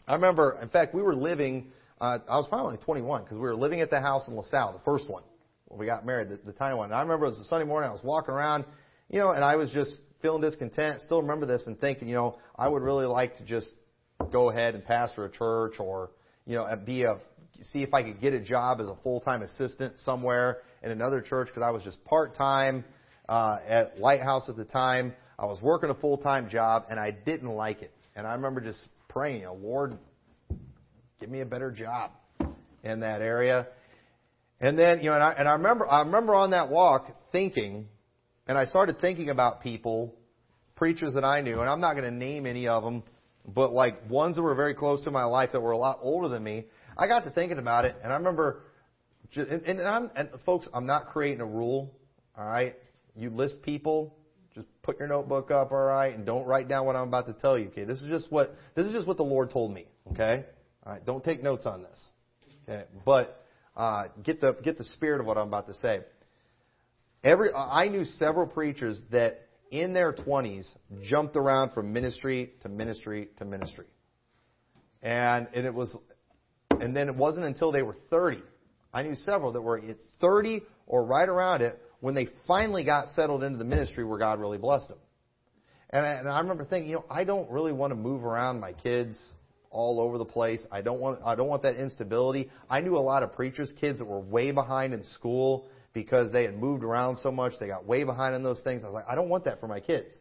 Speaker 1: I remember. In fact, we were living. Uh, I was probably only 21 because we were living at the house in LaSalle, the first one when we got married, the, the tiny one. And I remember it was a Sunday morning. I was walking around, you know, and I was just feeling discontent. Still remember this and thinking, you know, I would really like to just go ahead and pastor a church or, you know, be a see if I could get a job as a full-time assistant somewhere in another church because I was just part-time uh, at Lighthouse at the time. I was working a full-time job and I didn't like it. And I remember just praying, you know, Lord, give me a better job in that area. And then, you know, and I, and I remember, I remember on that walk thinking, and I started thinking about people, preachers that I knew, and I'm not going to name any of them, but like ones that were very close to my life that were a lot older than me. I got to thinking about it, and I remember, just, and, and, I'm, and folks, I'm not creating a rule. All right, you list people, just put your notebook up, all right, and don't write down what I'm about to tell you. Okay, this is just what this is just what the Lord told me. Okay, all right, don't take notes on this. Okay, but uh, get the get the spirit of what I'm about to say. Every I knew several preachers that in their 20s jumped around from ministry to ministry to ministry. And, and it was and then it wasn't until they were 30. I knew several that were at 30 or right around it when they finally got settled into the ministry where God really blessed them. And I, and I remember thinking, you know, I don't really want to move around my kids all over the place. I don't want I don't want that instability. I knew a lot of preachers' kids that were way behind in school because they had moved around so much. They got way behind on those things. I was like, I don't want that for my kids.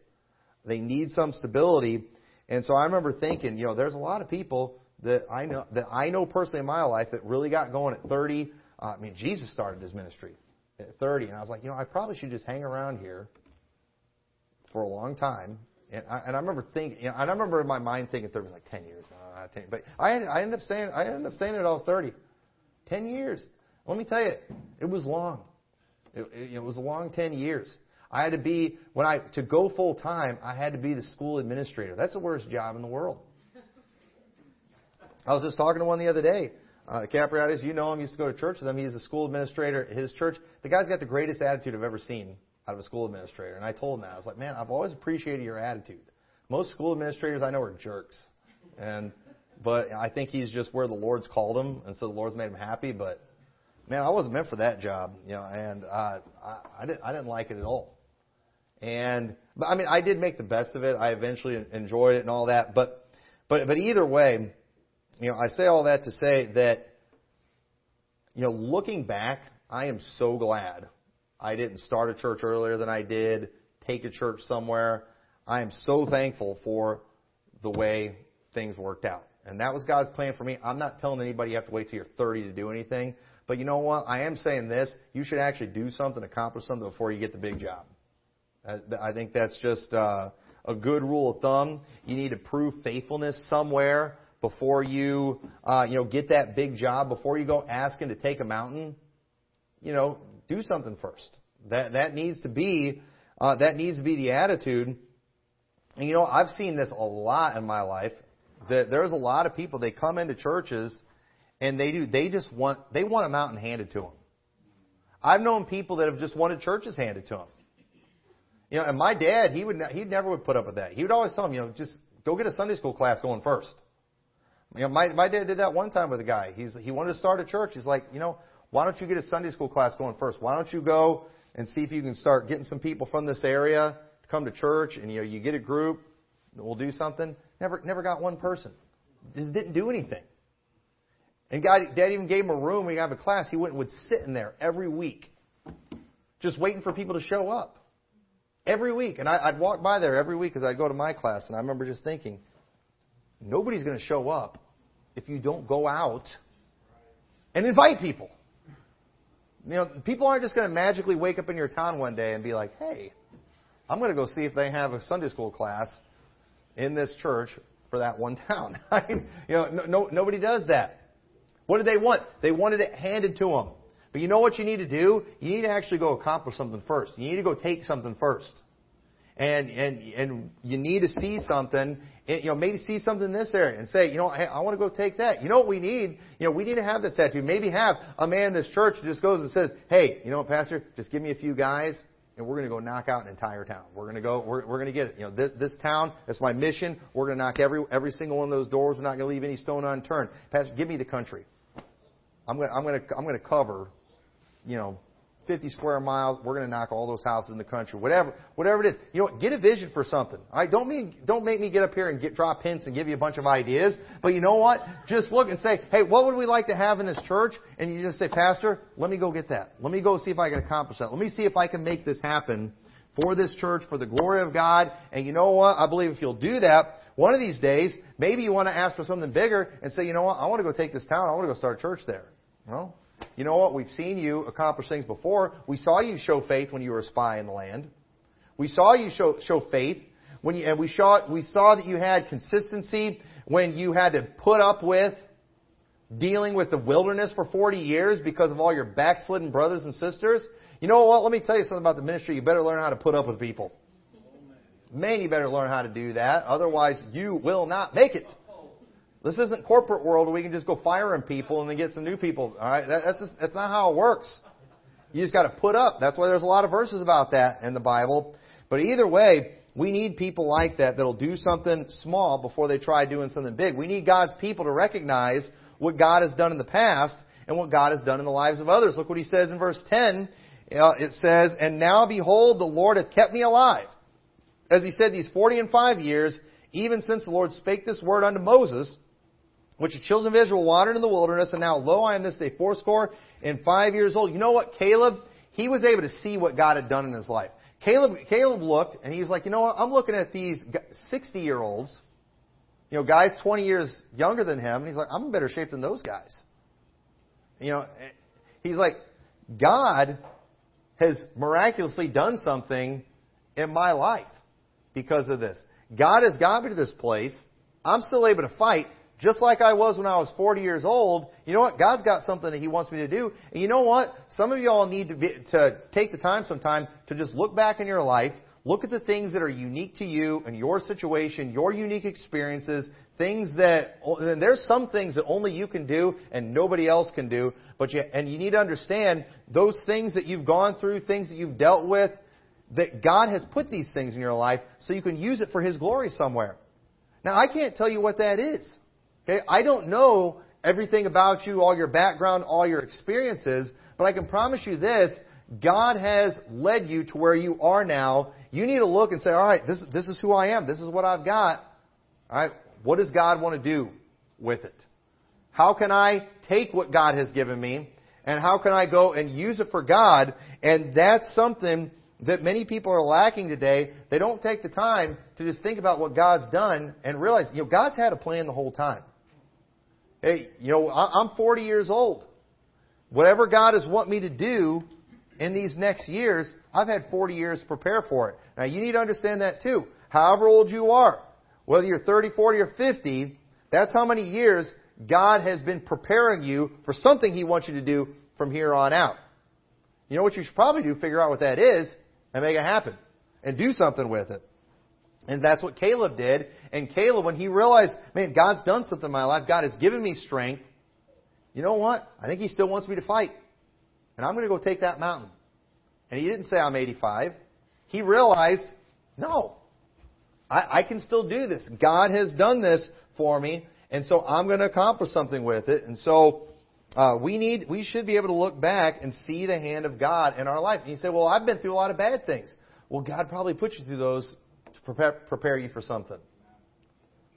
Speaker 1: They need some stability. And so I remember thinking, you know, there's a lot of people that I know that I know personally in my life that really got going at 30. Uh, I mean, Jesus started his ministry at 30, and I was like, you know, I probably should just hang around here for a long time. And I, and I remember thinking, you know, and I remember in my mind thinking there was like 10 years, not 10, but I I ended up saying I ended up saying it I was 30, 10 years. Let me tell you, it was long. It, it, it was a long 10 years. I had to be when I to go full time. I had to be the school administrator. That's the worst job in the world. I was just talking to one the other day. Uh, Capriatis, you know him, used to go to church with him. He's a school administrator at his church. The guy's got the greatest attitude I've ever seen out of a school administrator. And I told him that. I was like, man, I've always appreciated your attitude. Most school administrators I know are jerks. And, but I think he's just where the Lord's called him, and so the Lord's made him happy. But, man, I wasn't meant for that job, you know, and uh, I, I, didn't, I didn't like it at all. And, but I mean, I did make the best of it. I eventually enjoyed it and all that. But, but, but either way, you know, I say all that to say that, you know, looking back, I am so glad I didn't start a church earlier than I did, take a church somewhere. I am so thankful for the way things worked out. And that was God's plan for me. I'm not telling anybody you have to wait till you're 30 to do anything. But you know what? I am saying this. You should actually do something, accomplish something before you get the big job. I think that's just uh, a good rule of thumb. You need to prove faithfulness somewhere before you, uh, you know, get that big job, before you go asking to take a mountain, you know, do something first. That that needs to be uh, that needs to be the attitude. And you know, I've seen this a lot in my life. That there's a lot of people they come into churches and they do they just want they want a mountain handed to them. I've known people that have just wanted churches handed to them. You know, and my dad, he would he never would put up with that. He would always tell them, you know, just go get a Sunday school class going first. You know, my my dad did that one time with a guy. He's he wanted to start a church. He's like, you know, why don't you get a Sunday school class going first? Why don't you go and see if you can start getting some people from this area to come to church and you know you get a group, we'll do something. Never never got one person. Just didn't do anything. And God, Dad even gave him a room. We have a class. He went and would sit in there every week, just waiting for people to show up. Every week. And I, I'd walk by there every week as I'd go to my class, and I remember just thinking, nobody's going to show up if you don't go out and invite people. You know, people aren't just going to magically wake up in your town one day and be like, hey, I'm going to go see if they have a Sunday school class in this church for that one town. You know, no, no, nobody does that. What did they want? They wanted it handed to them. But you know what you need to do? You need to actually go accomplish something first. You need to go take something first. And, and, and you need to see something, you know, maybe see something in this area and say, you know, hey, I want to go take that. You know what we need? You know, we need to have this attitude. Maybe have a man in this church who just goes and says, hey, you know what, Pastor, just give me a few guys and we're going to go knock out an entire town. We're going to go, we're, we're going to get it. You know, this, this town, that's my mission. We're going to knock every, every single one of those doors. We're not going to leave any stone unturned. Pastor, give me the country. I'm going to, I'm going to, I'm going to cover you know, 50 square miles. We're going to knock all those houses in the country. Whatever, whatever it is. You know, get a vision for something. All right, don't mean, don't make me get up here and get drop hints and give you a bunch of ideas. But you know what? Just look and say, hey, what would we like to have in this church? And you just say, Pastor, let me go get that. Let me go see if I can accomplish that. Let me see if I can make this happen for this church, for the glory of God. And you know what? I believe if you'll do that, one of these days, maybe you want to ask for something bigger and say, you know what? I want to go take this town. I want to go start a church there. Well, you know what? We've seen you accomplish things before. We saw you show faith when you were a spy in the land. We saw you show, show faith when you, and we saw, we saw that you had consistency when you had to put up with dealing with the wilderness for 40 years because of all your backslidden brothers and sisters. You know what? Let me tell you something about the ministry. You better learn how to put up with people. Man, you better learn how to do that. Otherwise, you will not make it. This isn't corporate world where we can just go firing people and then get some new people. All right, that, that's just, that's not how it works. You just got to put up. That's why there's a lot of verses about that in the Bible. But either way, we need people like that that'll do something small before they try doing something big. We need God's people to recognize what God has done in the past and what God has done in the lives of others. Look what he says in verse 10. Uh, it says, And now behold, the Lord hath kept me alive. As he said, these forty and five years, even since the Lord spake this word unto Moses, which the children of Israel wandered in the wilderness, and now lo, I am this day fourscore and five years old. You know what, Caleb? He was able to see what God had done in his life. Caleb, Caleb looked, and he was like, you know what? I'm looking at these 60 year olds, you know, guys 20 years younger than him, and he's like, I'm in better shape than those guys. You know, eh, he's like, God has miraculously done something in my life because of this. God has got me to this place. I'm still able to fight just like I was when I was 40 years old, you know what? God's got something that He wants me to do. And you know what? Some of y'all need to, be, to take the time sometime to just look back in your life, look at the things that are unique to you and your situation, your unique experiences, things that, and there's some things that only you can do and nobody else can do, but you, and you need to understand those things that you've gone through, things that you've dealt with, that God has put these things in your life so you can use it for His glory somewhere. Now, I can't tell you what that is. Okay, I don't know everything about you, all your background, all your experiences, but I can promise you this, God has led you to where you are now. You need to look and say, all right, this, this is who I am. This is what I've got. All right, what does God want to do with it? How can I take what God has given me and how can I go and use it for God? And that's something that many people are lacking today. They don't take the time to just think about what God's done and realize, you know, God's had a plan the whole time. Hey, you know, I'm 40 years old. Whatever God has want me to do in these next years, I've had 40 years to prepare for it. Now you need to understand that too. However old you are, whether you're 30, 40, or 50, That's how many years God has been preparing you for something He wants you to do from here on out. You know what you should probably do? Figure out what that is and make it happen. And do something with it. And that's what Caleb did. And Caleb, when he realized, man, God's done something in my life, God has given me strength, you know what? I think He still wants me to fight. And I'm going to go take that mountain. And he didn't say I'm 85. He realized, no, I, I can still do this. God has done this for me, and so I'm going to accomplish something with it. And so uh, we need, we should be able to look back and see the hand of God in our life. And you say, well, I've been through a lot of bad things. Well, God probably put you through those prepare, prepare you for something.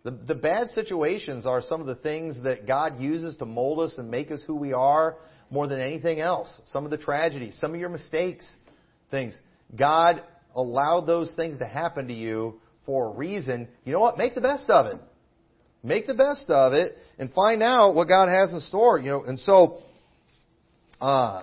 Speaker 1: The, the bad situations are some of the things that God uses to mold us and make us who we are more than anything else. Some of the tragedies, some of your mistakes, things. God allowed those things to happen to you for a reason. You know what? Make the best of it. Make the best of it and find out what God has in store. You know, and so, uh,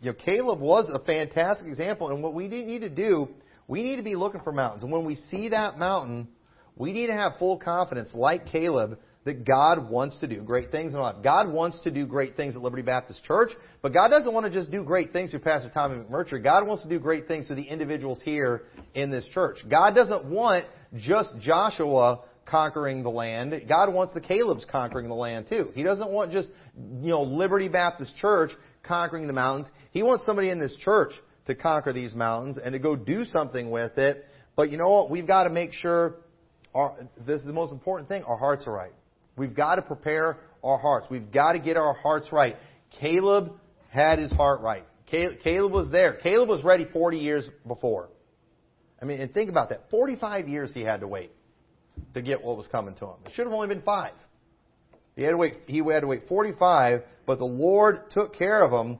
Speaker 1: you know, Caleb was a fantastic example. And what we need to do, we need to be looking for mountains. And when we see that mountain, we need to have full confidence, like Caleb, that God wants to do great things in life. God wants to do great things at Liberty Baptist Church, but God doesn't want to just do great things through Pastor Tommy McMurtry. God wants to do great things through the individuals here in this church. God doesn't want just Joshua conquering the land. God wants the Caleb's conquering the land too. He doesn't want just, you know, Liberty Baptist Church conquering the mountains. He wants somebody in this church to conquer these mountains and to go do something with it. But you know what? We've got to make sure our, this is the most important thing. Our hearts are right. We've got to prepare our hearts. We've got to get our hearts right. Caleb had his heart right. Caleb was there. Caleb was ready 40 years before. I mean, and think about that. 45 years he had to wait to get what was coming to him. It should have only been five. He had to wait. He had to wait 45, but the Lord took care of him.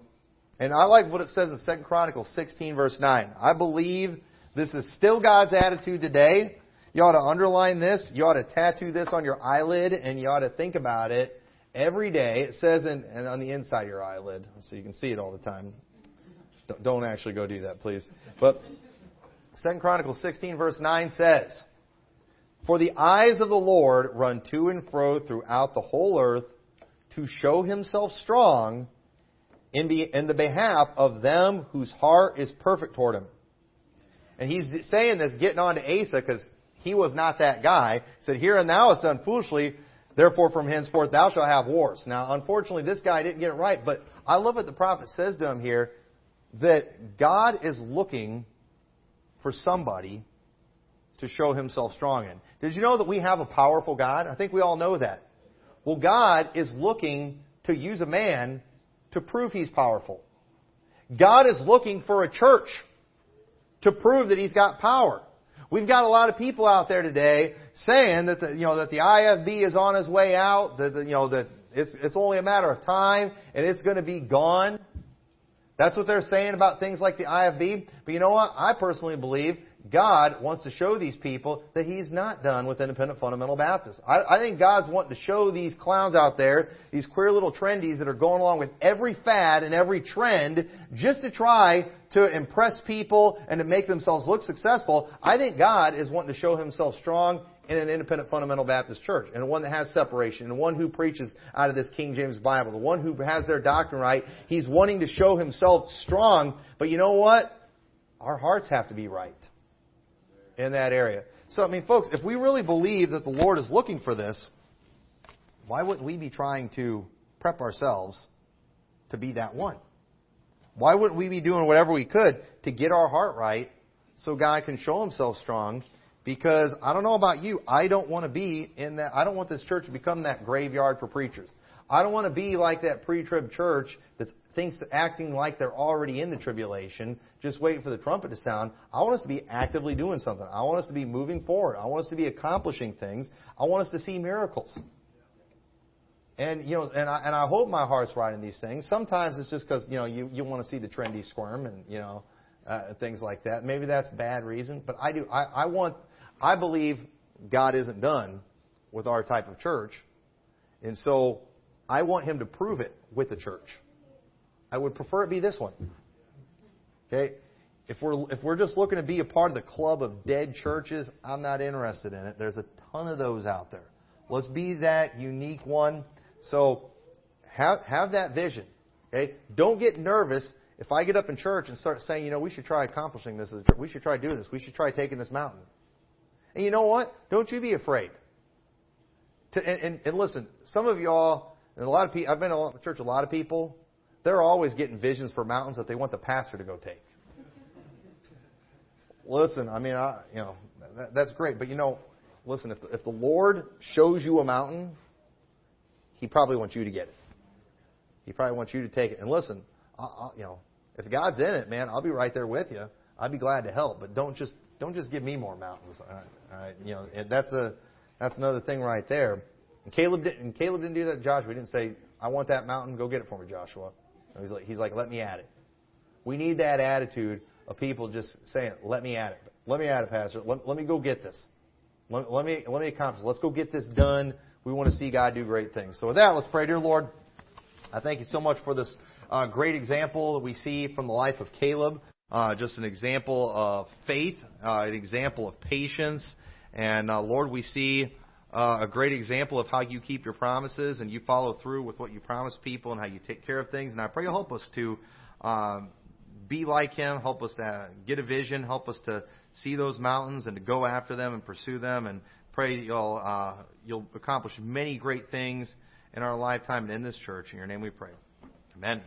Speaker 1: And I like what it says in 2 Chronicles 16 verse 9. I believe this is still God's attitude today. You ought to underline this. You ought to tattoo this on your eyelid, and you ought to think about it every day. It says in, and on the inside of your eyelid, so you can see it all the time. Don't actually go do that, please. But Second Chronicles 16, verse 9 says, For the eyes of the Lord run to and fro throughout the whole earth to show himself strong in, in the behalf of them whose heart is perfect toward him. And he's saying this, getting on to Asa, because he was not that guy. Said, Here and thou hast done foolishly, therefore from henceforth thou shalt have wars. Now, unfortunately, this guy didn't get it right, but I love what the prophet says to him here that God is looking for somebody to show himself strong in. Did you know that we have a powerful God? I think we all know that. Well, God is looking to use a man to prove he's powerful. God is looking for a church to prove that he's got power. We've got a lot of people out there today saying that the, you know that the IFB is on his way out, that the, you know that it's it's only a matter of time and it's going to be gone. That's what they're saying about things like the IFB. But you know what? I personally believe God wants to show these people that He's not done with independent fundamental Baptists. I, I think God's wanting to show these clowns out there, these queer little trendies that are going along with every fad and every trend just to try to impress people and to make themselves look successful. I think God is wanting to show Himself strong in an independent fundamental Baptist church, and one that has separation, and one who preaches out of this King James Bible, the one who has their doctrine right. He's wanting to show himself strong, but you know what? Our hearts have to be right in that area. So, I mean, folks, if we really believe that the Lord is looking for this, why wouldn't we be trying to prep ourselves to be that one? Why wouldn't we be doing whatever we could to get our heart right so God can show himself strong? Because I don't know about you, I don't want to be in that, I don't want this church to become that graveyard for preachers. I don't want to be like that pre-trib church that thinks acting like they're already in the tribulation, just waiting for the trumpet to sound. I want us to be actively doing something. I want us to be moving forward. I want us to be accomplishing things. I want us to see miracles. And you know, and I, and I hope my heart's right in these things. Sometimes it's just because you know you you want to see the trendy squirm and you know uh, things like that. Maybe that's bad reason, but I do. I, I want. I believe God isn't done with our type of church, and so I want him to prove it with the church. I would prefer it be this one. Okay? If we're, if we're just looking to be a part of the club of dead churches, I'm not interested in it. There's a ton of those out there. Let's be that unique one. So have, have that vision. Okay? Don't get nervous if I get up in church and start saying, you know, we should try accomplishing this. We should try doing this. We should try taking this mountain. And you know what? Don't you be afraid. To, and, and, and listen, some of y'all, and a lot of people, I've been to church, a lot of people, they're always getting visions for mountains that they want the pastor to go take. listen, I mean, I, you know, that, that's great, but you know, listen, if if the Lord shows you a mountain, He probably wants you to get it. He probably wants you to take it. And listen, I, I, you know, if God's in it, man, I'll be right there with you. I'd be glad to help, but don't just don't just give me more mountains. All right, all right you know, that's a that's another thing right there. And Caleb didn't. And Caleb didn't do that. Joshua he didn't say, "I want that mountain. Go get it for me, Joshua." He's like, he's like, "Let me at it." We need that attitude of people just saying, "Let me at it. Let me at it, Pastor. Let, let me go get this. Let, let me let me accomplish. Let's go get this done. We want to see God do great things." So with that, let's pray, dear Lord. I thank you so much for this uh, great example that we see from the life of Caleb. Uh, just an example of faith, uh, an example of patience, and uh, Lord, we see uh, a great example of how you keep your promises and you follow through with what you promise people and how you take care of things. And I pray you'll help us to um, be like Him, help us to get a vision, help us to see those mountains and to go after them and pursue them. And pray you'll uh, you'll accomplish many great things in our lifetime and in this church. In your name we pray. Amen.